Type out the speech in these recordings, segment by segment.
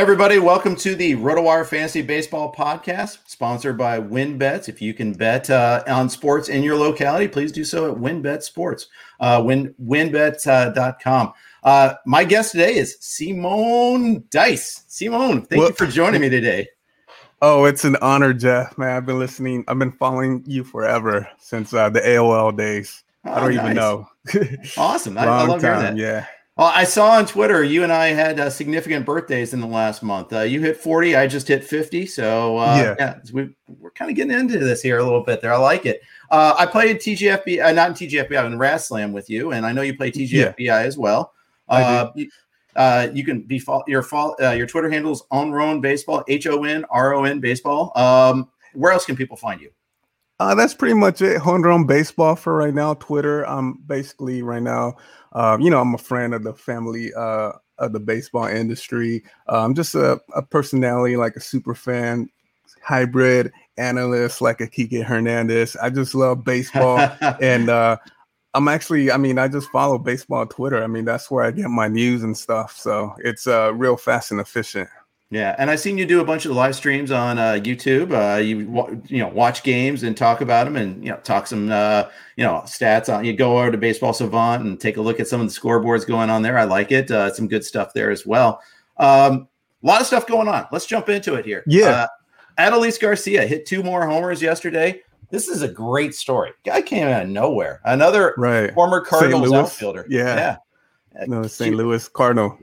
Hey everybody, welcome to the RotoWire Fantasy Baseball Podcast, sponsored by WynnBETs. If you can bet uh, on sports in your locality, please do so at WynnBET Sports, uh, win, wynnbet.com. Uh, my guest today is Simon Dice. Simon, thank well, you for joining me today. Oh, it's an honor, Jeff. Man, I've been listening. I've been following you forever since uh, the AOL days. Oh, I don't nice. even know. awesome. I, I, love time, hearing that. Yeah. Well, I saw on Twitter you and I had uh, significant birthdays in the last month. Uh, you hit 40, I just hit 50. So, uh, yeah, yeah we, are kind of getting into this here a little bit there. I like it. Uh, I played TGFB, uh, not in TGFBI, I'm in RazzSlam with you, and I know you play TGFBI yeah. as well. Uh, you, you, can be your your Twitter handle is Onron Baseball, H O N R O N Baseball. Um, where else can people find you? Uh, that's pretty much it. Honron Baseball for right now. Twitter. I'm basically right now uh, you know, I'm a friend of the family uh, of the baseball industry. I'm just a, a, personality, like a super fan, hybrid analyst, like a Kike Hernandez. I just love baseball, and uh, I'm actually, I mean, I just follow baseball on Twitter. I mean, that's where I get my news and stuff. So it's uh, real fast and efficient. Yeah, and I've seen you do a bunch of live streams on uh, YouTube. Uh, you you know watch games and talk about them, and you know talk some uh, you know stats on. You go over to Baseball Savant and take a look at some of the scoreboards going on there. I like it. Uh, some good stuff there as well. Um, a lot of stuff going on. Let's jump into it here. Yeah, uh, Adolis Garcia hit two more homers yesterday. This is a great story. Guy came out of nowhere. Another right. former Cardinals outfielder. Yeah, yeah. No, St. Louis Cardinal.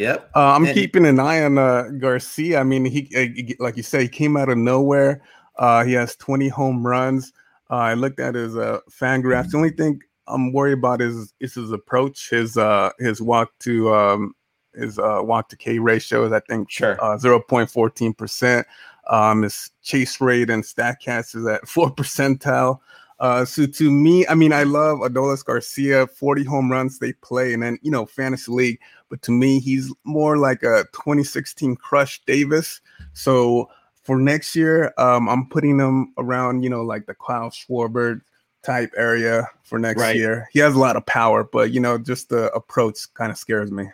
Yep. Uh, I'm and, keeping an eye on uh, Garcia. I mean, he uh, like you said, he came out of nowhere. Uh, he has 20 home runs. Uh, I looked at his uh, fan graph. Mm-hmm. The only thing I'm worried about is is his approach, his uh, his walk to um, his uh, walk to K ratio is I think sure uh, 0.14 percent. Um, his chase rate and Statcast is at four percentile. Uh, so to me, I mean, I love Adolis Garcia, 40 home runs they play, and then you know, fantasy league. But to me, he's more like a 2016 Crush Davis. So for next year, um, I'm putting him around, you know, like the Kyle Schwarber type area for next right. year. He has a lot of power, but you know, just the approach kind of scares me.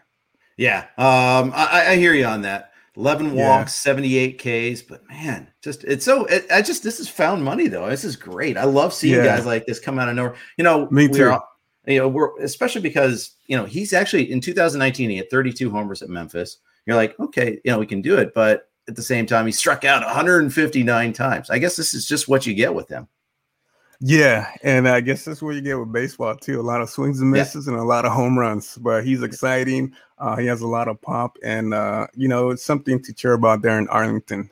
Yeah, um, I, I hear you on that. 11 walks, yeah. 78 Ks. But man, just it's so it, I just this is found money though. This is great. I love seeing yeah. guys like this come out of nowhere. You know, me too. You know, we're especially because you know he's actually in 2019 he had 32 homers at Memphis. You're like, okay, you know, we can do it, but at the same time, he struck out 159 times. I guess this is just what you get with him. Yeah, and I guess that's what you get with baseball too. A lot of swings and misses yeah. and a lot of home runs. But he's exciting. Uh, he has a lot of pop, and uh, you know it's something to cheer about there in Arlington.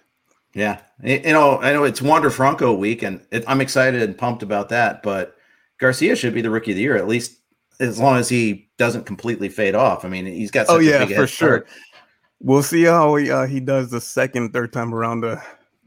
Yeah, you know, I know it's Wander Franco week, and it, I'm excited and pumped about that. But Garcia should be the rookie of the year, at least as long as he doesn't completely fade off. I mean, he's got. oh yeah, for sure. We'll see how he uh, he does the second, third time around, the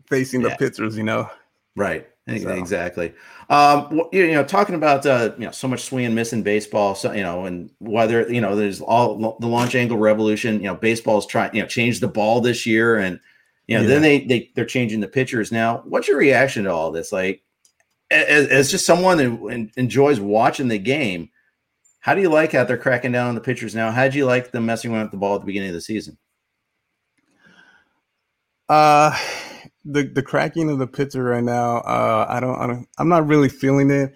facing yeah. the pitchers. You know. Right. So. Exactly. Um, you know, talking about uh, you know so much swing and miss in baseball, so you know, and whether you know there's all the launch angle revolution. You know, baseball's trying you know change the ball this year, and you know yeah. then they they they're changing the pitchers now. What's your reaction to all this? Like, as, as just someone who enjoys watching the game, how do you like how they're cracking down on the pitchers now? How do you like them messing around with the ball at the beginning of the season? Uh the the cracking of the pitcher right now, uh, I don't, I don't, I'm not really feeling it.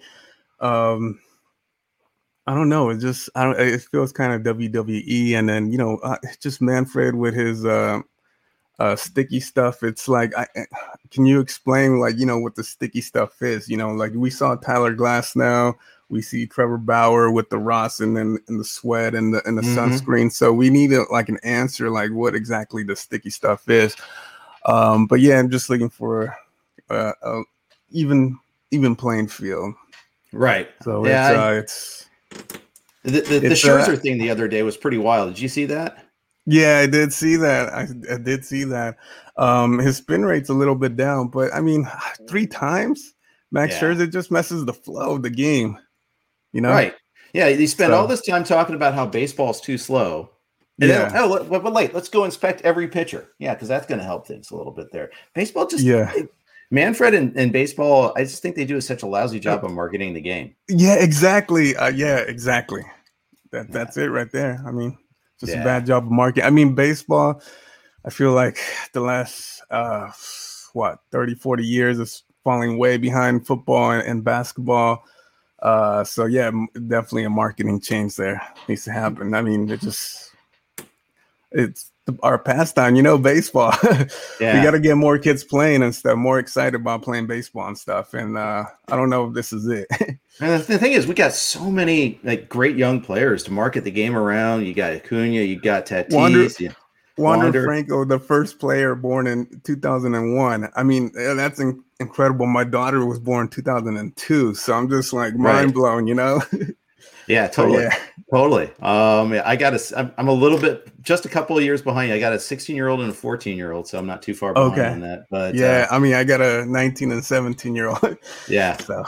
Um, I don't know. It just, I don't. It feels kind of WWE, and then you know, uh, just Manfred with his uh, uh, sticky stuff. It's like, I, eh, can you explain, like, you know, what the sticky stuff is? You know, like we saw Tyler Glasnow. We see Trevor Bauer with the Ross and then and the sweat and the and the mm-hmm. sunscreen. So we need a, like an answer, like what exactly the sticky stuff is. Um, but yeah, I'm just looking for uh, a even even playing field. Right. So yeah, it's, uh, it's the the, the Scherzer uh, thing the other day was pretty wild. Did you see that? Yeah, I did see that. I, I did see that. Um, his spin rate's a little bit down, but I mean, three times Max yeah. Scherzer just messes the flow of the game. You know, right? Yeah, he spent so. all this time talking about how baseball's too slow, and yeah. Then, oh, but, but wait, let's go inspect every pitcher. Yeah, because that's going to help things a little bit there. Baseball just yeah. Manfred and, and baseball, I just think they do such a lousy job of marketing the game. Yeah, exactly. Uh, yeah, exactly. That that's it right there. I mean, just yeah. a bad job of marketing. I mean, baseball. I feel like the last uh, what 30, 40 years is falling way behind football and, and basketball. Uh, so yeah, definitely a marketing change there needs to happen. I mean, it just it's our pastime, you know, baseball. yeah. we got to get more kids playing and stuff, more excited about playing baseball and stuff. And uh, I don't know if this is it. and the thing is, we got so many like great young players to market the game around. You got Acuna, you got Tatis. Wander, yeah. Wander, Wander Franco, the first player born in 2001. I mean, that's in- incredible. My daughter was born 2002, so I'm just like mind right. blown, you know. Yeah, totally. Yeah. Totally. Um, I got a, I'm, I'm a little bit, just a couple of years behind. You. I got a 16 year old and a 14 year old, so I'm not too far behind okay. on that. But yeah, uh, I mean, I got a 19 and 17 year old. Yeah. So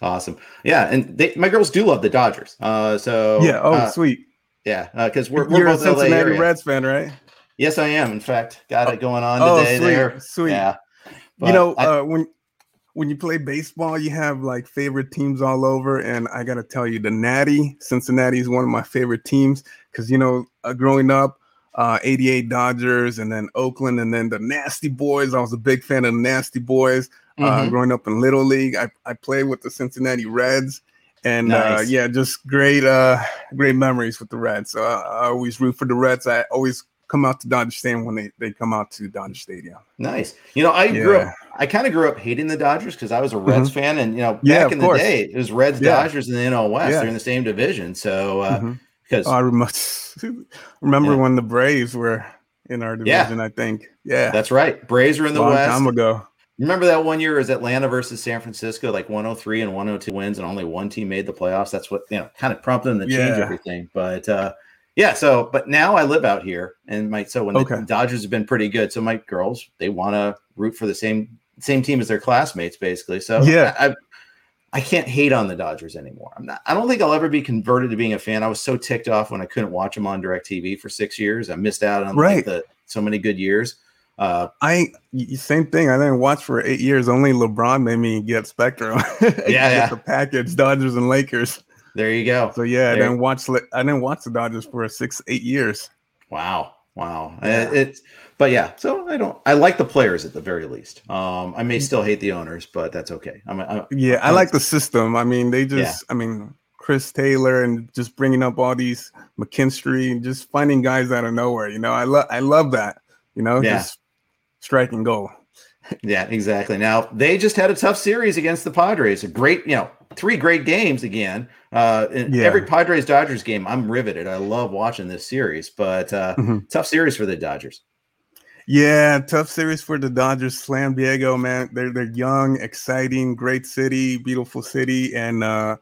awesome. Yeah, and they, my girls do love the Dodgers. Uh, so yeah. Oh, uh, sweet. Yeah, because uh, we're, we're You're both a Cincinnati Reds fan, right? Yes, I am. In fact, got it going on oh, today. Oh, sweet, there. Sweet. Yeah. But you know, I, uh, when when you play baseball, you have like favorite teams all over. And I got to tell you, the Natty, Cincinnati is one of my favorite teams because, you know, uh, growing up, uh, 88 Dodgers and then Oakland and then the Nasty Boys. I was a big fan of the Nasty Boys uh, mm-hmm. growing up in Little League. I, I played with the Cincinnati Reds. And uh, nice. uh, yeah, just great, uh, great memories with the Reds. So I, I always root for the Reds. I always come out to Dodger Stadium when they, they come out to Dodger Stadium. Nice. You know, I yeah. grew up, I kind of grew up hating the Dodgers because I was a Reds mm-hmm. fan. And, you know, back yeah, in the course. day, it was Reds, yeah. Dodgers, and the NL West. They're in the same division. So, uh, mm-hmm. because oh, I remember, remember when the Braves were in our division, I think. Yeah. That's right. Braves were in the Long West. time ago. Remember that one year is Atlanta versus San Francisco, like 103 and 102 wins, and only one team made the playoffs. That's what you know, kind of prompted them to change everything. But uh, yeah, so but now I live out here, and my so when okay. the Dodgers have been pretty good, so my girls they want to root for the same same team as their classmates, basically. So yeah, I, I can't hate on the Dodgers anymore. I'm not. I don't think I'll ever be converted to being a fan. I was so ticked off when I couldn't watch them on Directv for six years. I missed out on right. the so many good years. Uh, I same thing. I didn't watch for eight years. Only LeBron made me get Spectrum. yeah, yeah. the package, Dodgers and Lakers. There you go. So yeah, there. I didn't watch. I didn't watch the Dodgers for six, eight years. Wow, wow. Yeah. It's but yeah. So I don't. I like the players at the very least. Um, I may still hate the owners, but that's okay. I'm. I'm yeah, I'm, i like the system. I mean, they just. Yeah. I mean, Chris Taylor and just bringing up all these McKinstry and just finding guys out of nowhere. You know, I love. I love that. You know, yeah. just striking goal. Yeah, exactly. Now they just had a tough series against the Padres. A great, you know, three great games again. Uh, yeah. every Padres Dodgers game, I'm riveted. I love watching this series, but uh, mm-hmm. tough series for the Dodgers. Yeah, tough series for the Dodgers. Slam Diego, man, they're they're young, exciting, great city, beautiful city, and uh,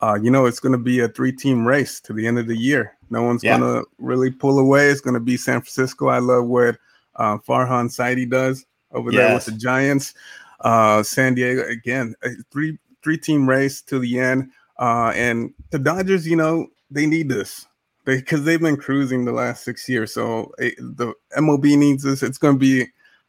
uh, you know it's going to be a three-team race to the end of the year. No one's yeah. going to really pull away. It's going to be San Francisco. I love what uh, Farhan Zaidi does over yes. there with the Giants. Uh, San Diego again, three three team race to the end. Uh, and the Dodgers, you know, they need this because they, have been cruising the last six years. So it, the MLB needs this. It's going to be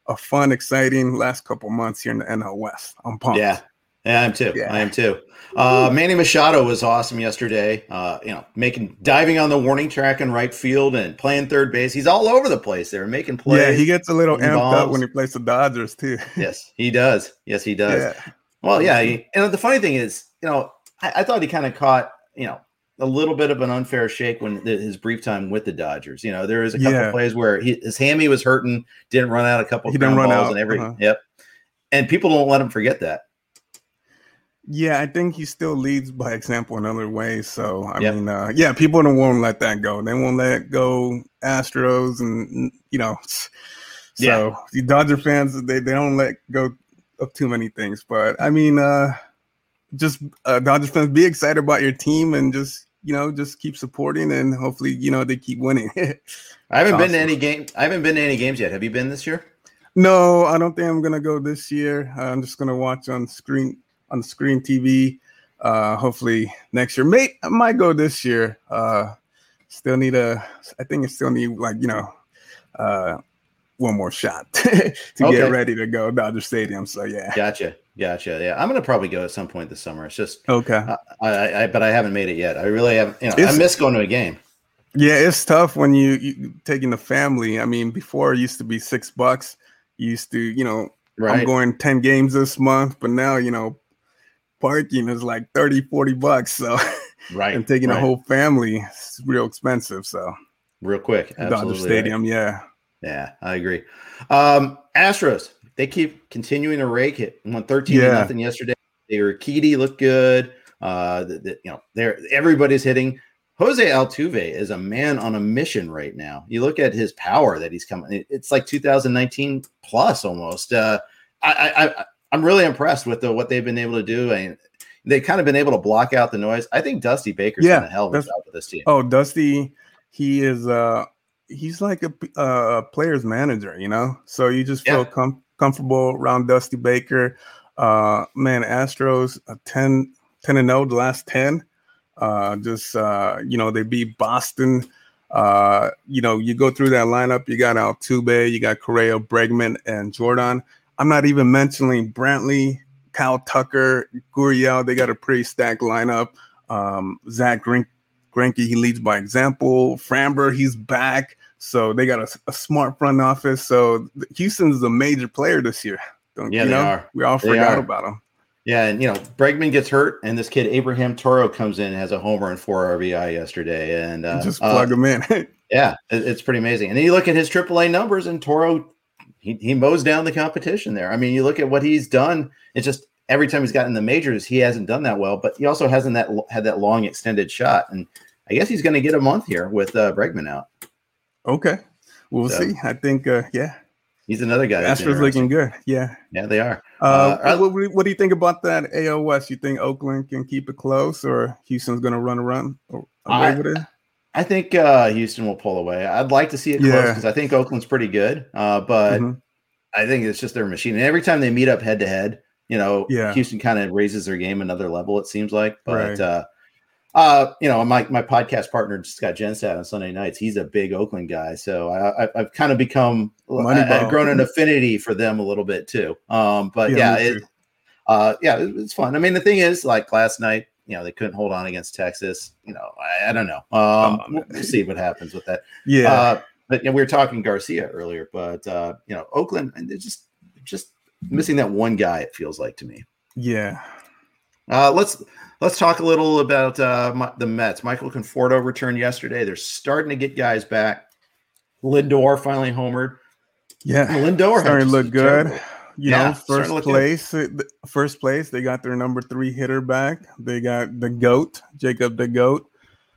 a fun, exciting last couple months here in the NL West. I'm pumped. Yeah. Yeah, I am too. Yeah. I am too. Uh, Manny Machado was awesome yesterday. Uh, you know, making diving on the warning track in right field and playing third base. He's all over the place there, making plays. Yeah, he gets a little amped up when he plays the Dodgers too. yes, he does. Yes, he does. Yeah. Well, yeah. He, and the funny thing is, you know, I, I thought he kind of caught, you know, a little bit of an unfair shake when the, his brief time with the Dodgers. You know, there was a couple yeah. plays where he, his hammy was hurting, didn't run out a couple. He didn't run out and every. Uh-huh. Yep. And people don't let him forget that. Yeah, I think he still leads by example in other ways. So I yep. mean, uh, yeah, people don't won't let that go. They won't let go Astros, and you know, so yeah. the Dodger fans they they don't let go of too many things. But I mean, uh, just uh, Dodger fans, be excited about your team and just you know just keep supporting and hopefully you know they keep winning. I haven't awesome. been to any game. I haven't been to any games yet. Have you been this year? No, I don't think I'm gonna go this year. I'm just gonna watch on screen on the screen TV. Uh, hopefully next year. May I might go this year. Uh, still need a. I think I still need like you know, uh, one more shot to okay. get ready to go Dodger Stadium. So yeah. Gotcha. Gotcha. Yeah, I'm gonna probably go at some point this summer. It's just okay. Uh, I, I, but I haven't made it yet. I really haven't. You know, it's, I miss going to a game. Yeah, it's tough when you, you taking the family. I mean, before it used to be six bucks. You used to, you know, right. I'm going 10 games this month, but now, you know, parking is like 30, 40 bucks. So, right. and taking right. a whole family is real expensive. So, real quick, Dodger Stadium. Right. Yeah. Yeah, I agree. Um, Astros, they keep continuing to rake it. Won 13 yeah. nothing yesterday. They were looked good. Uh, the, the, you know, they're everybody's hitting. Jose Altuve is a man on a mission right now. You look at his power that he's coming. It's like 2019 plus almost. Uh, I, I, I'm really impressed with the, what they've been able to do. and they've kind of been able to block out the noise. I think Dusty Baker's yeah, done a hell of a job with this team. Oh, Dusty, he is. Uh, he's like a, a player's manager, you know. So you just feel yeah. com- comfortable around Dusty Baker. Uh, man, Astros a 10, 10 and 0 the last 10. Uh, just uh, you know, they beat Boston. Uh, you know, you go through that lineup, you got Altuve, you got Correa, Bregman, and Jordan. I'm not even mentioning Brantley, Kyle Tucker, Gurriel. They got a pretty stacked lineup. Um, Zach Greinke, he leads by example. Framber, he's back. So they got a, a smart front office. So Houston's a major player this year. Don't, yeah, you know? Are. We all forgot about them. Yeah, and you know, Bregman gets hurt, and this kid Abraham Toro comes in, has a homer and four RBI yesterday, and uh, just plug uh, him in. yeah, it, it's pretty amazing. And then you look at his AAA numbers, and Toro he, he mows down the competition there. I mean, you look at what he's done. It's just every time he's gotten the majors, he hasn't done that well, but he also hasn't that had that long extended shot. And I guess he's going to get a month here with uh, Bregman out. Okay, we'll so, see. I think, uh, yeah, he's another guy. Astros looking good. Yeah, yeah, they are. Uh, uh, what, what, do you think about that AOS? You think Oakland can keep it close, or Houston's going to run around away I, with it? I think uh, Houston will pull away. I'd like to see it close because. I think Oakland's pretty good, uh, but mm-hmm. I think it's just their machine. And every time they meet up head to head, you know, yeah. Houston kind of raises their game another level. It seems like, but. Right. Uh, uh, you know, my, my podcast partner Scott Jenstad on Sunday nights. He's a big Oakland guy, so I, have kind of become I, have grown an affinity for them a little bit too. Um, but yeah, yeah it, uh, yeah, it, it's fun. I mean, the thing is, like last night, you know, they couldn't hold on against Texas. You know, I, I don't know. Um, oh, we'll see what happens with that. Yeah. Uh, but you know, we were talking Garcia earlier, but uh, you know, Oakland, they're just just missing that one guy. It feels like to me. Yeah. Uh, let's let's talk a little about uh, the Mets. Michael Conforto returned yesterday. They're starting to get guys back. Lindor finally homered. Yeah, Lindor starting to look good. Terrible. You yeah, know, first place. Uh, first place. They got their number three hitter back. They got the goat, Jacob the goat.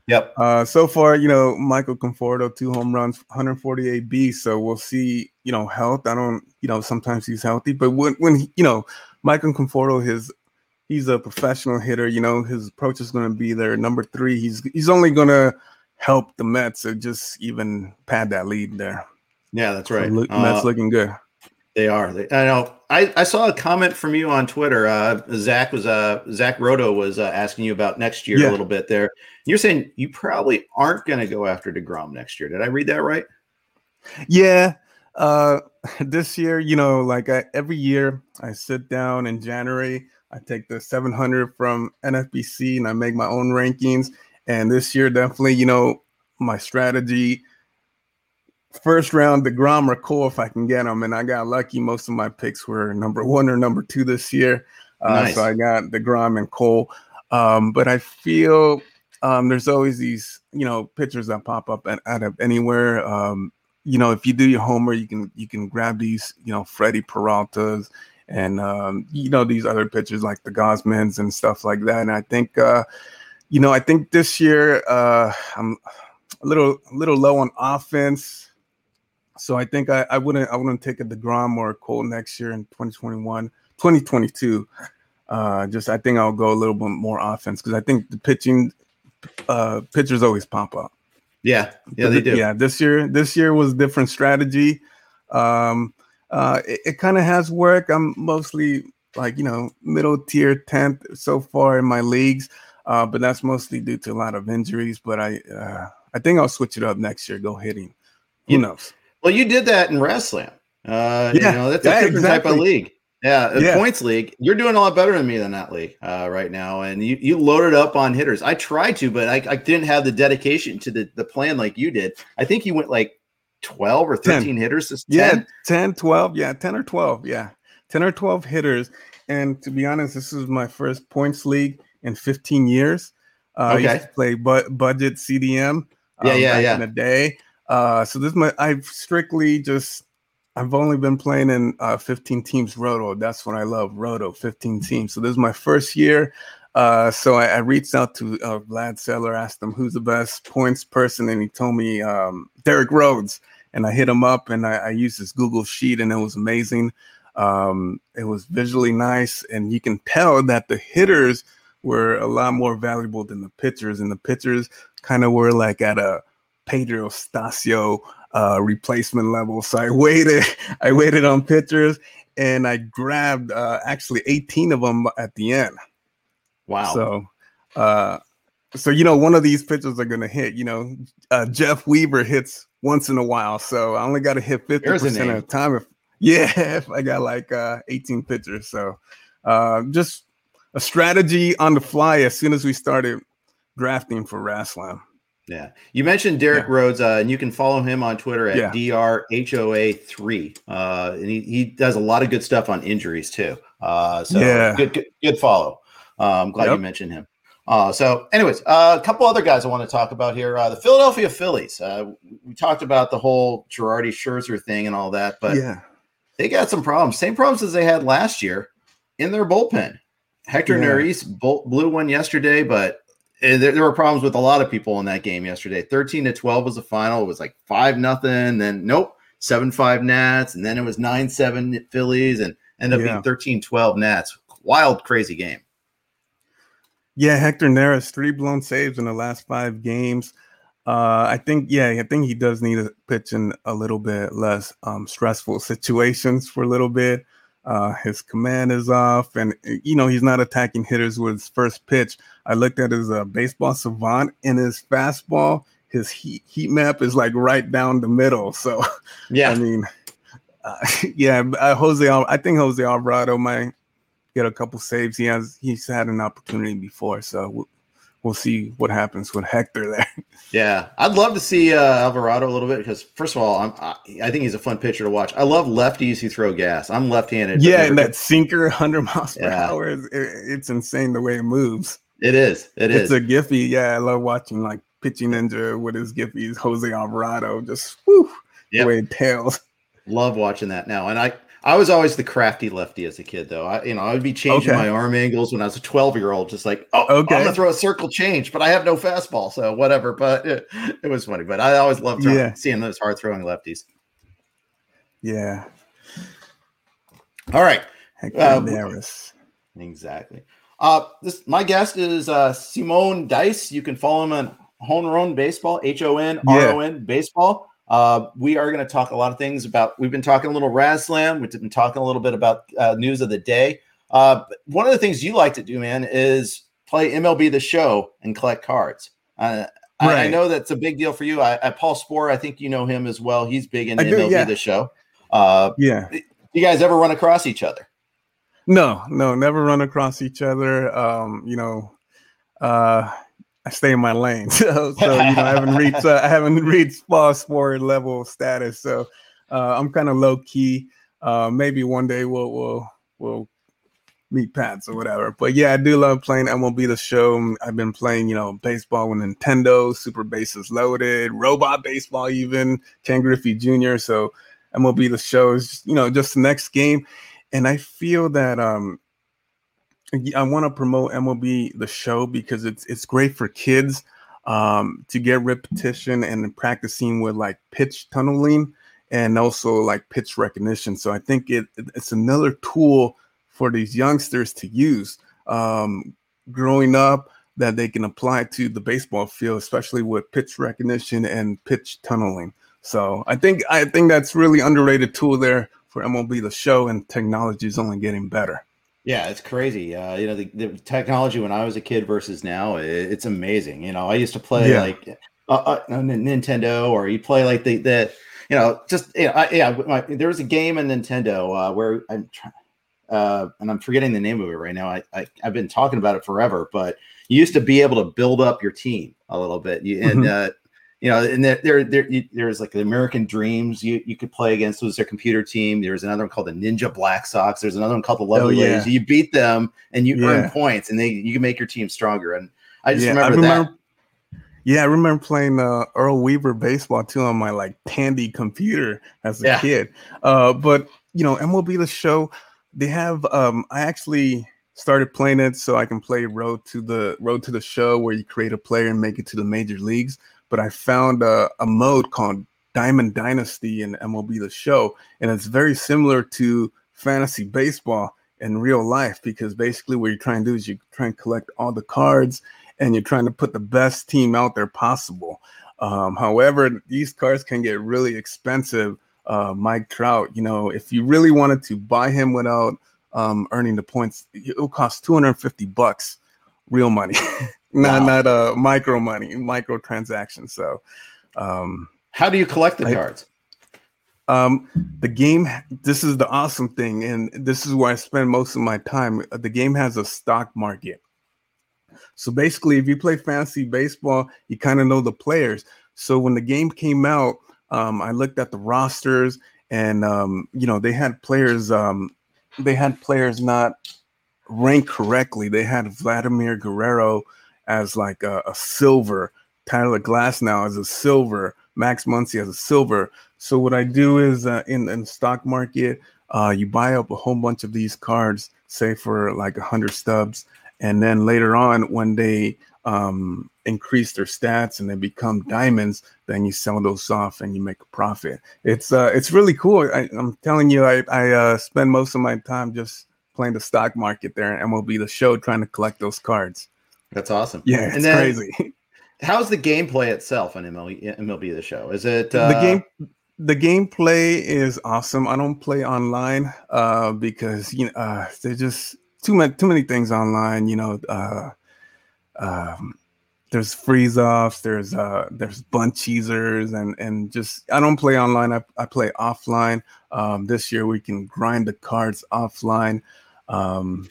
Yep. Uh, so far, you know, Michael Conforto, two home runs, 148 B. So we'll see, you know, health. I don't, you know, sometimes he's healthy, but when, when he, you know, Michael Conforto, his, he's a professional hitter. You know, his approach is going to be there. Number three, he's he's only going to help the Mets or just even pad that lead there. Yeah, that's right. So, Mets uh, looking good. They are. They, I know. I, I saw a comment from you on Twitter. Uh, Zach was uh, Zach Roto was uh, asking you about next year yeah. a little bit there. You're saying you probably aren't going to go after Degrom next year. Did I read that right? Yeah. Uh, this year, you know, like I, every year, I sit down in January. I take the 700 from NFBC and I make my own rankings. And this year, definitely, you know, my strategy first round Degrom or Cole if I can get them, and I got lucky. Most of my picks were number one or number two this year, uh, nice. so I got Degrom and Cole. Um, but I feel um, there's always these you know pitchers that pop up at, out of anywhere. Um, you know, if you do your homework, you can you can grab these you know Freddy Peraltas and um, you know these other pitchers like the Gausmans and stuff like that. And I think uh, you know I think this year uh, I'm a little a little low on offense. So I think I, I wouldn't I wouldn't take a Degrom or a Cole next year in 2021, 2022. Uh, just I think I'll go a little bit more offense because I think the pitching uh, pitchers always pop up. Yeah, yeah, they do. Yeah, this year this year was different strategy. Um, uh, it, it kind of has worked. I'm mostly like you know middle tier tenth so far in my leagues, uh, but that's mostly due to a lot of injuries. But I uh, I think I'll switch it up next year. Go hitting. Who knows? Well, you did that in wrestling. Uh, yeah, you know, that's a yeah, different exactly. type of league. Yeah, yeah, points league. You're doing a lot better than me than that league uh, right now, and you you loaded up on hitters. I tried to, but I, I didn't have the dedication to the the plan like you did. I think you went like 12 or 13 10. hitters. 10? Yeah, 10, 12. Yeah, 10 or 12. Yeah, 10 or 12 hitters. And to be honest, this is my first points league in 15 years. Uh, okay. I used to play bu- budget CDM. Um, yeah, yeah, yeah. In a day, uh, so this my I've strictly just I've only been playing in uh, 15 teams roto. That's what I love roto 15 teams. So this is my first year. Uh, so I, I, reached out to uh, Vlad Sedler, asked him who's the best points person, and he told me um, Derek Rhodes. And I hit him up, and I, I used his Google sheet, and it was amazing. Um, it was visually nice, and you can tell that the hitters were a lot more valuable than the pitchers, and the pitchers kind of were like at a Pedro Astacio uh, replacement level. So I waited, I waited on pitchers and I grabbed uh, actually 18 of them at the end. Wow. So, uh, so you know, one of these pitchers are going to hit. You know, uh, Jeff Weaver hits once in a while, so I only got to hit 50 percent of the time. If yeah, if I got like uh, 18 pitchers, so uh, just a strategy on the fly as soon as we started drafting for RazzSlam. Yeah. You mentioned Derek yeah. Rhodes, uh, and you can follow him on Twitter at yeah. DRHOA3. Uh, and he, he does a lot of good stuff on injuries too. Uh, so yeah. good, good, good follow. Uh, I'm glad yep. you mentioned him. Uh, so, anyways, uh, a couple other guys I want to talk about here. Uh, the Philadelphia Phillies. Uh, we talked about the whole Girardi Scherzer thing and all that, but yeah, they got some problems. Same problems as they had last year in their bullpen. Hector yeah. Neris blew one yesterday, but there, there, were problems with a lot of people in that game yesterday. 13 to 12 was the final. It was like 5 nothing. Then, nope, 7 5 Nats. And then it was 9 7 Phillies and ended up yeah. being 13 12 Nats. Wild, crazy game. Yeah, Hector Neris, three blown saves in the last five games. Uh, I think, yeah, I think he does need to pitch in a little bit less um, stressful situations for a little bit. Uh, his command is off, and you know he's not attacking hitters with his first pitch. I looked at his uh, baseball savant and his fastball. His heat heat map is like right down the middle. So, yeah, I mean, uh, yeah, uh, Jose. I think Jose Alvarado might get a couple saves. He has he's had an opportunity before, so we'll see what happens with Hector there. Yeah, I'd love to see uh, Alvarado a little bit because first of all, I'm, I, I, think he's a fun pitcher to watch. I love lefties who throw gas. I'm left-handed. Yeah, and that sinker, 100 miles per yeah. hour, is, it, it's insane the way it moves. It is. It it's is. a Giphy. Yeah, I love watching like pitching ninja with his Giphies. Jose Alvarado just whew, yep. the way it tails. Love watching that now, and I I was always the crafty lefty as a kid, though. I, you know, I would be changing okay. my arm angles when I was a 12 year old, just like, oh, okay. I'm gonna throw a circle change, but I have no fastball, so whatever. But it, it was funny. But I always loved throwing, yeah. seeing those hard throwing lefties. Yeah. All right. Uh, exactly. Uh, this my guest is uh, Simon Dice. You can follow him on Honron Baseball, H O N R O N Baseball. Uh, we are going to talk a lot of things about. We've been talking a little RazzSlam. We've been talking a little bit about uh, news of the day. Uh, one of the things you like to do, man, is play MLB the Show and collect cards. Uh, right. I, I, know that's a big deal for you. I, I, Paul Sporer, I think you know him as well. He's big in MLB yeah. the Show. Uh, yeah. You guys ever run across each other? No, no, never run across each other. Um, you know, uh, I stay in my lane, so, so you know, I haven't reached uh, I haven't reached Paul Sporer level status. So uh, I'm kind of low key. Uh, maybe one day we'll we'll we'll meet Pats or whatever. But yeah, I do love playing MLB the show. I've been playing, you know, baseball with Nintendo, Super Bases Loaded, Robot Baseball, even Ken Griffey Jr. So MLB the show is, you know, just the next game. And I feel that um I want to promote MLB the show because it's it's great for kids um to get repetition and practicing with like pitch tunneling and also like pitch recognition. So I think it it's another tool for these youngsters to use um, growing up that they can apply to the baseball field, especially with pitch recognition and pitch tunneling. So I think I think that's really underrated tool there for MLB the show, and technology is only getting better. Yeah, it's crazy. Uh, you know, the, the, technology when I was a kid versus now, it, it's amazing. You know, I used to play yeah. like uh, uh, Nintendo, or you play like the the you know just you know, I, yeah. My, there was a game in Nintendo uh, where I'm trying uh, and I'm forgetting the name of it right now. I, I have been talking about it forever, but you used to be able to build up your team a little bit. You, and mm-hmm. You know, and there there, there you, there's like the American Dreams you you could play against was their computer team. There's another one called the Ninja Black Sox. There's another one called the Lovely oh, yeah. Ladies. You beat them and you yeah. earn points, and they you can make your team stronger. And I just yeah, remember, I remember that. Yeah, I remember playing uh, Earl Weaver baseball too on my like Tandy computer as a kid. Uh, but you know, MLB the show they have um I actually started playing it so I can play Road to the Road to the Show where you create a player and make it to the major leagues. But I found a, a mode called Diamond Dynasty in MLB the Show, and it's very similar to fantasy baseball in real life because basically what you're trying to do is you try and collect all the cards and you're trying to put the best team out there possible. Um, however, these cards can get really expensive uh, Mike Trout, you know, if you really wanted to buy him without um, earning the points, it will cost 250 bucks, real money, not wow. not uh, micro money, micro transactions. So, um, how do you collect the I, cards? Um, the game. This is the awesome thing, and this is where I spend most of my time. The game has a stock market. So basically, if you play fantasy baseball, you kind of know the players. So when the game came out, um, I looked at the rosters, and um, you know they had players. Um, they had players not ranked correctly. They had Vladimir Guerrero as like a, a silver, Tyler Glasnow as a silver, Max Muncy as a silver. So what I do is uh, in in stock market, uh, you buy up a whole bunch of these cards, say for like a hundred stubs, and then later on when they um, increase their stats and they become diamonds, then you sell those off and you make a profit. It's uh, it's really cool. I, am telling you, I, I uh, spend most of my time just playing the stock market there and MLB the show trying to collect those cards. That's awesome. Yeah, it's and then, crazy. How's the gameplay itself on MLB, MLB the show? Is it uh... the game? The gameplay is awesome. I don't play online uh, because you know uh, there's just too many too many things online. You know, uh, um, there's freeze offs, there's uh, there's bunch cheesers, and and just I don't play online. I, I play offline. Um, this year we can grind the cards offline. Um,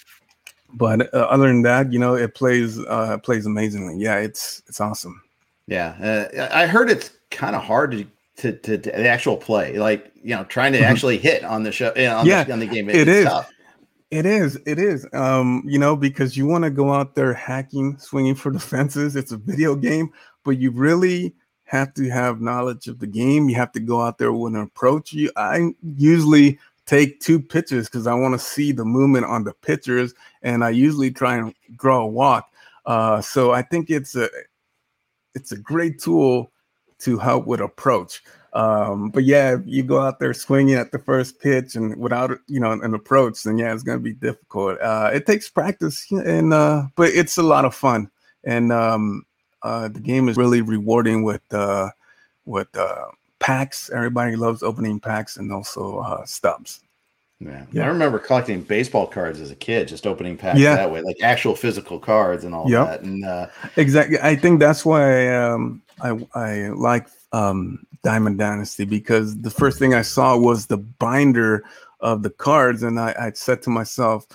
but uh, other than that, you know, it plays uh, plays amazingly. Yeah, it's it's awesome. Yeah, uh, I heard it's kind of hard to, to, to, to the actual play, like you know, trying to mm-hmm. actually hit on the show. You know, on yeah, the, on the game. It, it is. Tough. It is. It is. Um, you know, because you want to go out there hacking, swinging for the fences. It's a video game, but you really have to have knowledge of the game. You have to go out there with an approach. You, I usually take two pitches because I want to see the movement on the pitchers, and I usually try and draw a walk. Uh, so I think it's a it's a great tool to help with approach. Um, but yeah, you go out there swinging at the first pitch and without you know an approach, then yeah, it's gonna be difficult. Uh, it takes practice, and uh, but it's a lot of fun, and um, uh, the game is really rewarding with uh, with uh, packs. Everybody loves opening packs and also uh, stubs. Yeah. yeah. I remember collecting baseball cards as a kid, just opening packs yeah. that way, like actual physical cards and all yep. that. And uh, exactly, I think that's why um, I I like um, Diamond Dynasty because the first thing I saw was the binder of the cards, and I, I said to myself,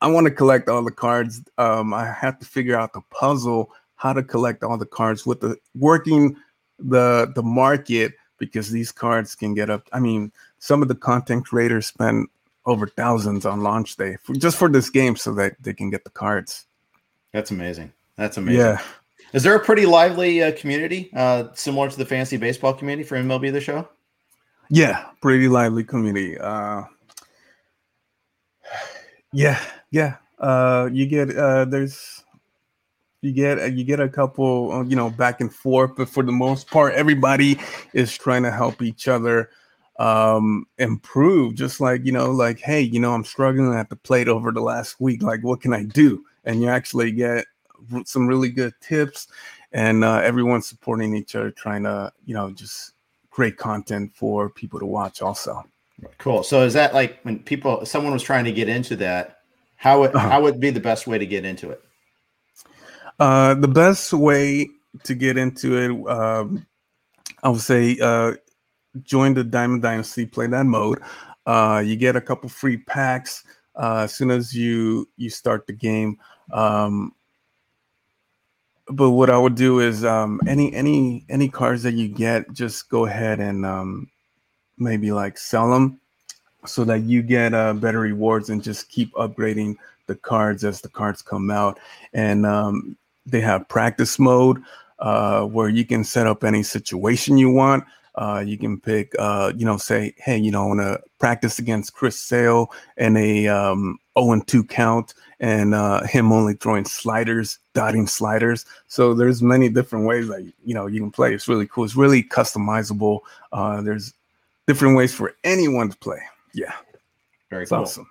I want to collect all the cards. Um, I have to figure out the puzzle how to collect all the cards with the working the the market because these cards can get up. I mean, some of the content creators spend over thousands on launch day for, just for this game so that they can get the cards. That's amazing. That's amazing. Yeah. Is there a pretty lively uh, community uh, similar to the fantasy baseball community for MLB the show? Yeah, pretty lively community. Uh, yeah, yeah. Uh, you get uh, there's you get you get a couple uh, you know back and forth, but for the most part, everybody is trying to help each other um improve. Just like you know like hey you know i'm struggling at the plate over the last week. Like what can i do? And you actually get some really good tips and uh, everyone's supporting each other trying to you know just great content for people to watch also. Cool. So is that like when people someone was trying to get into that how would uh-huh. how would be the best way to get into it uh the best way to get into it um i would say uh join the Diamond Dynasty, play that mode. Uh, you get a couple free packs uh, as soon as you you start the game. Um, but what I would do is um, any any any cards that you get, just go ahead and um, maybe like sell them so that you get uh, better rewards and just keep upgrading the cards as the cards come out. And um, they have practice mode uh, where you can set up any situation you want. Uh, you can pick, uh, you know, say, hey, you know, I want to practice against Chris Sale and a um, 0 2 count, and uh, him only throwing sliders, dotting sliders. So there's many different ways that you know you can play. It's really cool. It's really customizable. Uh, there's different ways for anyone to play. Yeah, very it's cool. awesome.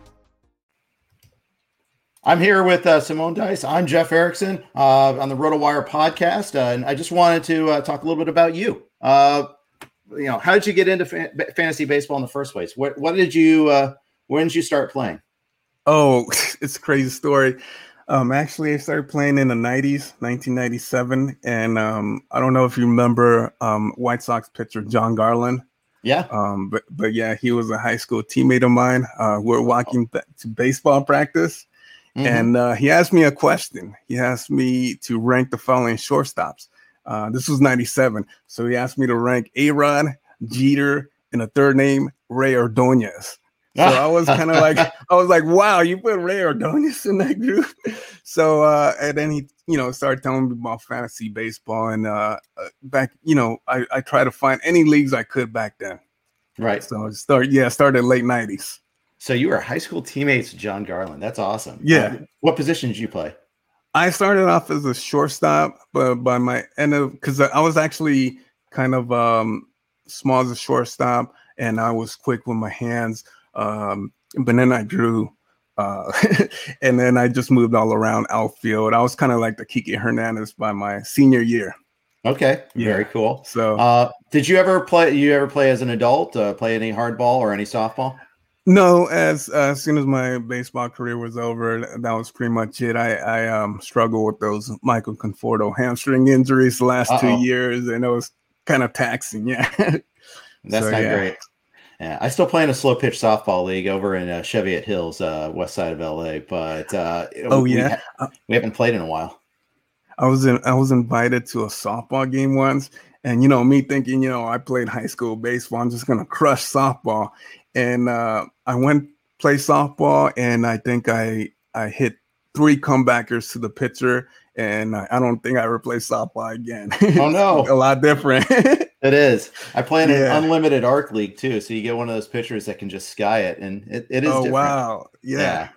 I'm here with uh, Simon Dice. I'm Jeff Erickson uh, on the RotoWire podcast, uh, and I just wanted to uh, talk a little bit about you. Uh, you know, how did you get into fa- fantasy baseball in the first place? What, what did you? Uh, when did you start playing? Oh, it's a crazy story. Um, actually, I started playing in the '90s, 1997, and um, I don't know if you remember um, White Sox pitcher Jon Garland. Yeah. Um, but but yeah, he was a high school teammate of mine. Uh, we're walking to baseball practice, mm-hmm. and uh, he asked me a question. He asked me to rank the following shortstops. Uh, this was '97, so he asked me to rank A Rod, Jeter, and a third name Rey Ordonez. So I was kind of like, I was like, wow, you put Rey Ordonez in that group. So, uh, and then he, you know, started telling me about fantasy baseball. And uh, uh, back, you know, I, I tried to find any leagues I could back then. Right. So I started, yeah, started late 90s. So you were high school teammates Jon Garland. That's awesome. Yeah. Uh, what position did you play? I started off as a shortstop, but by my end of, because I was actually kind of um, small as a shortstop and I was quick with my hands. Um, but then I grew, uh, and then I just moved all around outfield. I was kind of like the Kiki Hernandez by my senior year. Okay, yeah. very cool. So, uh, did you ever play? You ever play as an adult? Uh, play any hardball or any softball? No, as uh, as soon as my baseball career was over, that was pretty much it. I I um struggled with those Michael Conforto hamstring injuries the last Uh-oh. two years, and it was kind of taxing. Yeah, that's so, not yeah. great. Yeah, I still play in a slow pitch softball league over in uh, Cheviot Hills, uh, west side of LA. But uh, oh we, yeah, we, haven't played in a while. I was in, I was invited to a softball game once, and you know me thinking, you know, I played high school baseball. I'm just gonna crush softball, and uh, I went play softball, and I think I I hit three comebackers to the pitcher, and I, I don't think I ever play softball again. Oh no, a lot different. It is. I play in yeah. an unlimited arc league too, so you get one of those pitchers that can just sky it, and it, it is. Oh different. wow! Yeah. yeah.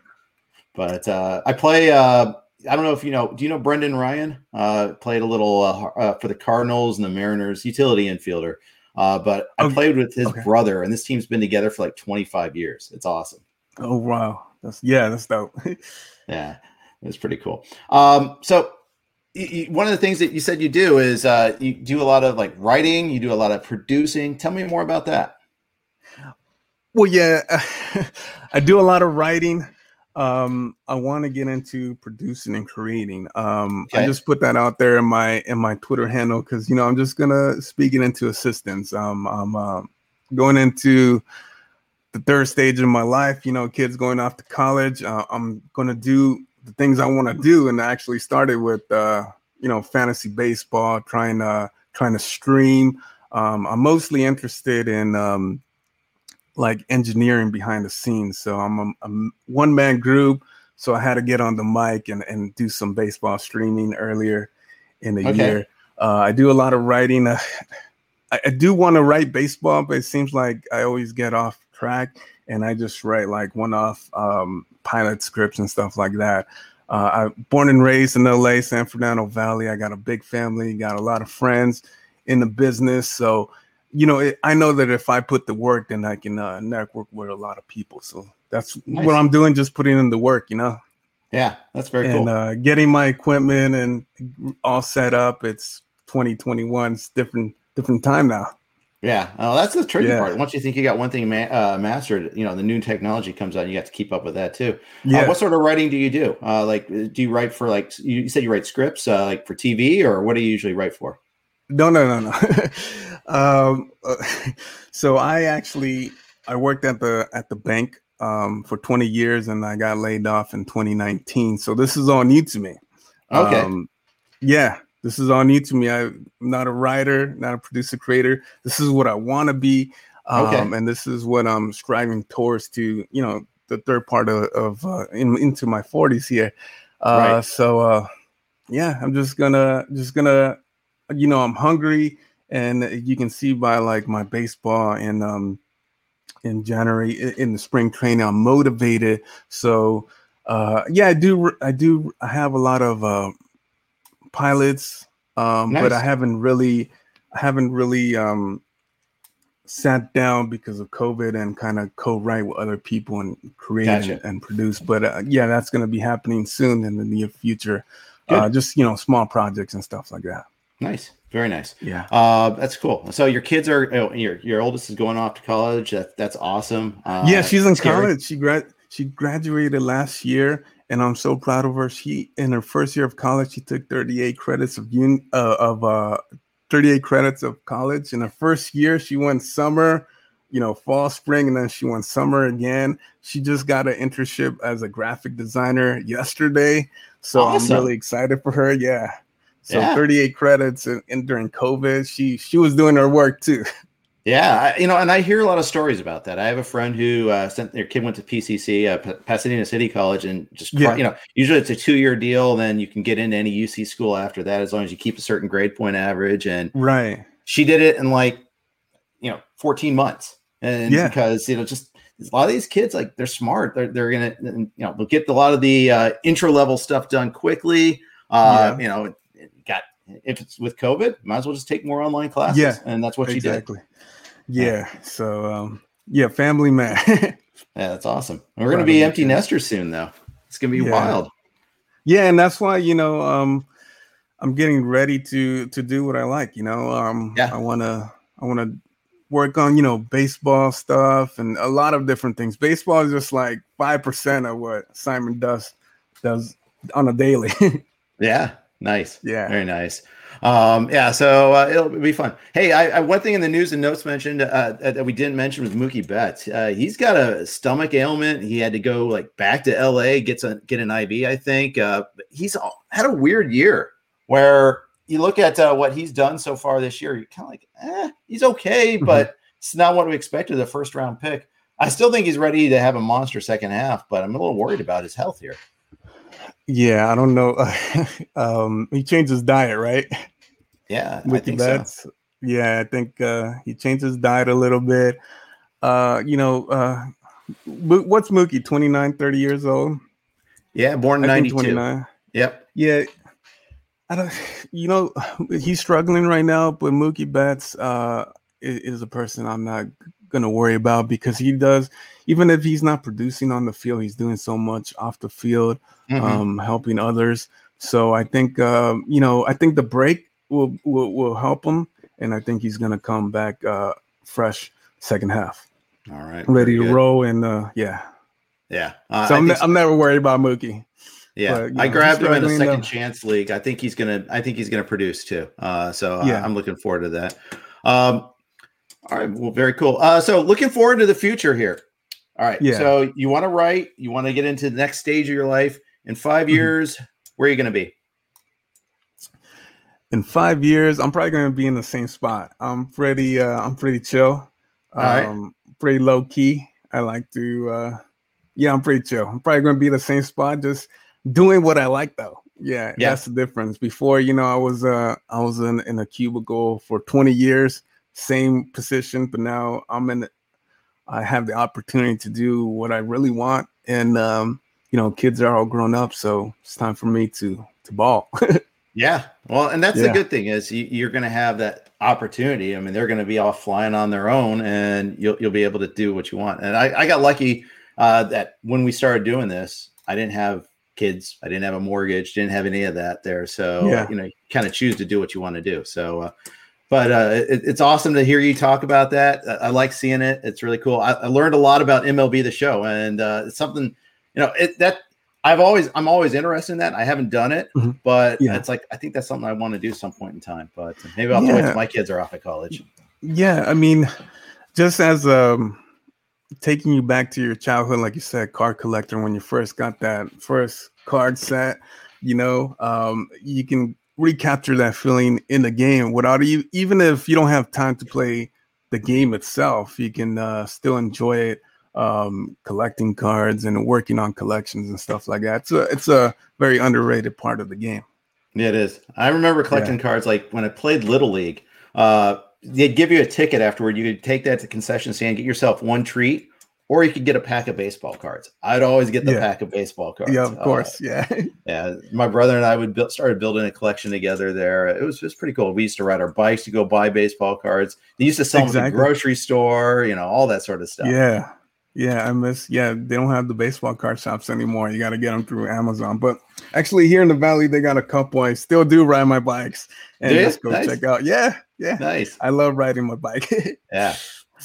But uh, I play. Uh, I don't know if you know. Do you know Brendan Ryan? Uh, played a little uh, uh, for the Cardinals and the Mariners, utility infielder. Uh, but I okay. played with his okay. brother, and this team's been together for like 25 years. It's awesome. Oh wow! That's yeah, that's dope. yeah, it's pretty cool. Um, so one of the things that you said you do is uh, you do a lot of like writing, you do a lot of producing. Tell me more about that. Well, yeah, I do a lot of writing. Um, I want to get into producing and creating. Um, okay. I just put that out there in my in my Twitter handle because you know I'm just gonna speak it into assistance. Um, I'm uh, going into the third stage of my life. You know, kids going off to college. Uh, I'm gonna do the things I want to do, and I actually started with uh, you know fantasy baseball, trying to trying to stream. Um, I'm mostly interested in um, like engineering behind the scenes. So I'm a, a one man group. So I had to get on the mic and, and do some baseball streaming earlier in the okay. year. Uh, I do a lot of writing. Uh, I, I, do want to write baseball, but it seems like I always get off track and I just write like one off um, pilot scripts and stuff like that. Uh, I born and raised in LA, San Fernando Valley. I got a big family, got a lot of friends in the business. So, you know, it, I know that if I put the work, then I can uh, network with a lot of people. So that's nice. what I'm doing, just putting in the work, you know. Yeah, that's very and, cool. Uh, getting my equipment and all set up. It's 2021. It's different, different time now. Yeah, uh, that's the tricky yeah. part. Once you think you got one thing ma- uh, mastered, you know the new technology comes out. and You got to keep up with that too. Uh, yeah. Uh, what sort of writing do you do? Uh, like, uh, do you write for like you said you write scripts like for TV, or what do you usually write for? No, no, no, no. um, so I actually I worked at the at the bank um, for 20 years, and I got laid off in 2019. So this is all new to me. Okay. Um, yeah, this is all new to me. I'm not a writer, not a producer, creator. This is what I want to be. Um, okay. And this is what I'm striving towards to, you know, the third part of, of uh, in, into my 40s here. Uh, right. So, uh, yeah, I'm just gonna, just gonna, you know, I'm hungry, and you can see by like my baseball and um, in January in the spring training, I'm motivated. So, uh, yeah, I do, I do, I have a lot of uh, pilots, um, nice. but I haven't really, I haven't really um, sat down because of COVID and kind of co-write with other people and create gotcha. and, and, produce. But uh, yeah, that's going to be happening soon in the near future. Uh, just you know, small projects and stuff like that. Nice, very nice. Yeah, uh, that's cool. So your kids are oh, your your oldest is going off to college. That, that's awesome. Uh, yeah, she's in scary. college. She grad she graduated last year and I'm so proud of her. She in her first year of college, she took 38 credits of un, uh, of uh, 38 credits of college. In her first year, she went summer, you know, fall, spring, and then she went summer again. She just got an internship as a graphic designer yesterday, so awesome. I'm really excited for her. Yeah. So yeah. 38 credits, and, and during COVID, she she was doing her work too. Yeah, I, you know, and I hear a lot of stories about that. I have a friend who uh, sent their kid went to PCC, uh, P- Pasadena City College, and just yeah. you know, usually it's a two year deal. Then you can get into any UC school after that as long as you keep a certain grade point average. And right, she did it in like you know 14 months, and yeah. because you know just a lot of these kids like they're smart. They're they're gonna you know they'll get a lot of the uh, intro level stuff done quickly. Uh, yeah. You know, got if it's with COVID, might as well just take more online classes. Yeah, and that's what exactly. she did. Yeah. So um, yeah, family man. yeah, that's awesome. We're gonna be empty nesters soon though. It's gonna be yeah. wild. Yeah, and that's why, you know, um, I'm getting ready to to do what I like, you know. Um yeah. I wanna I wanna work on, you know, baseball stuff and a lot of different things. Baseball is just like five percent of what Simon does does on a daily. yeah, nice. Yeah, very nice. Um, yeah, so uh, it'll be fun. Hey, I, I, one thing in the news and notes mentioned uh, uh that we didn't mention was Mookie Betts. Uh, he's got a stomach ailment. He had to go like back to LA, gets a get an IV. I think uh, he's had a weird year where you look at uh, what he's done so far this year. You're kind of like, eh, he's okay, mm-hmm. but it's not what we expected. The first round pick. I still think he's ready to have a monster second half, but I'm a little worried about his health here. Yeah, I don't know. um, he changed his diet, right? Yeah, with the bets. So. Yeah, I think uh, he changed his diet a little bit. Uh, you know, uh, what's Mookie? 29, 30 years old? Yeah, born in 92. 29. Yep. Yeah. I don't, you know, he's struggling right now, but Mookie Betts uh, is, is a person I'm not going to worry about because he does, even if he's not producing on the field, he's doing so much off the field, mm-hmm. um, helping others. So I think, um, you know, I think the break will will will help him, and I think he's going to come back uh, fresh second half. All right, ready to roll, and uh, yeah, yeah. Uh, so I'm, ne- I'm never worried about Mookie. Yeah, but, I know, grabbed him in a second chance league. I think he's gonna. I think he's gonna produce too. Uh, so uh, yeah. I'm looking forward to that. Um, all right, well, very cool. Uh, so looking forward to the future here. All right, yeah. So you want to write? You want to get into the next stage of your life in 5 mm-hmm. years? Where are you going to be? in five years, I'm probably going to be in the same spot. I'm pretty, uh, I'm pretty chill, um, right. pretty low key. I like to, uh, yeah, I'm pretty chill. I'm probably going to be the same spot, just doing what I like though. Yeah, yeah, that's the difference. Before, you know, I was, uh, I was in, in a cubicle for 20 years, same position, but now I'm in. I have the opportunity to do what I really want, and um, you know, kids are all grown up, so it's time for me to to ball. Yeah. Well, and that's yeah. the good thing is you, are going to have that opportunity. I mean, they're going to be off flying on their own, and you'll you'll be able to do what you want. And I, I got lucky uh, that when we started doing this, I didn't have kids, I didn't have a mortgage, didn't have any of that there. So yeah. you know, kind of choose to do what you want to do. So. Uh, but uh, it, it's awesome to hear you talk about that. I, I like seeing it. It's really cool. I, I, learned a lot about MLB the show, and uh, it's something you know it, that I've always I'm always interested in that. I haven't done it, mm-hmm. but yeah. it's like I think that's something I want to do some point in time. But maybe I'll yeah. wait till my kids are off at college. Yeah, I mean, just as um taking you back to your childhood, like you said, card collector when you first got that first card set, you know, um, you can recapture that feeling in the game without you even if you don't have time to play the game itself, you can uh, still enjoy it um, collecting cards and working on collections and stuff like that. It's a it's a very underrated part of the game. Yeah, it is. I remember collecting yeah. cards like when I played Little League. Uh, they'd give you a ticket afterward. You could take that to concession stand, get yourself one treat, or you could get a pack of baseball cards. I'd always get the yeah. pack of baseball cards. Yeah, of course. Uh, yeah. yeah. My brother and I would build, started building a collection together there. It was just pretty cool. We used to ride our bikes to go buy baseball cards. They used to sell exactly. them at the grocery store, you know, all that sort of stuff. Yeah. Yeah, I miss. Yeah, they don't have the baseball card shops anymore. You got to get them through Amazon. But actually, here in the valley, they got a couple. I still do ride my bikes and just go nice. check out. Yeah, yeah, nice. I love riding my bike. yeah,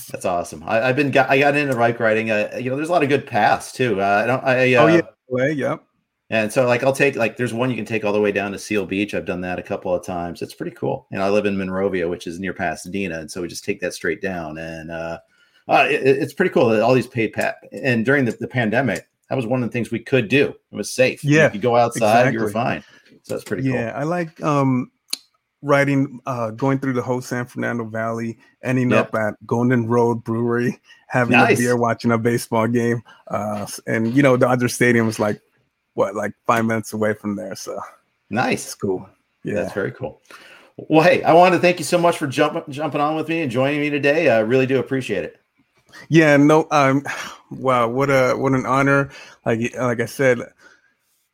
that's awesome. I, have been got, I got into bike riding. Uh, you know, there's a lot of good paths too. Uh, I don't. I, uh, oh yeah, way. Yep. And so, like, I'll take like there's one you can take all the way down to Seal Beach. I've done that a couple of times. It's pretty cool. And I live in Monrovia, which is near Pasadena, and so we just take that straight down, and uh, uh it, it's pretty cool that all these paid pat. And during the, the pandemic, that was one of the things we could do. It was safe. Yeah, you could go outside, exactly. you were fine. So that's pretty cool. Yeah, I like um riding, uh, going through the whole San Fernando Valley, ending yep. up at Golden Road Brewery, having nice. a beer, watching a baseball game. Uh, and you know, Dodger Stadium is like what, like five minutes away from there. So nice, it's cool. Yeah, that's very cool. Well, hey, I want to thank you so much for jumping jumping on with me and joining me today. I really do appreciate it. Yeah, no, um, wow, what a what an honor. Like like I said,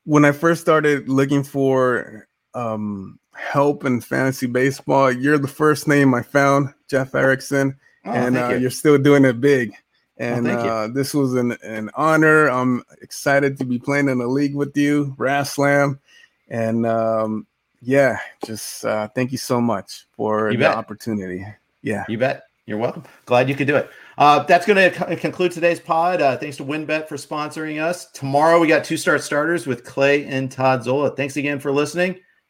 when I first started looking for um help in fantasy baseball. You're the first name I found, Jeff Erickson, oh, and uh, you. are still doing it big. And oh, uh, this was an, an honor. I'm excited to be playing in a league with you, RazzSlam. And um, yeah, just uh, thank you so much for you the bet. opportunity. Yeah. You bet. You're welcome. Glad you could do it. Uh, that's going to conclude today's pod. Uh, thanks to WinBet for sponsoring us. Tomorrow we got two start starters with Clay and Todd Zola. Thanks again for listening.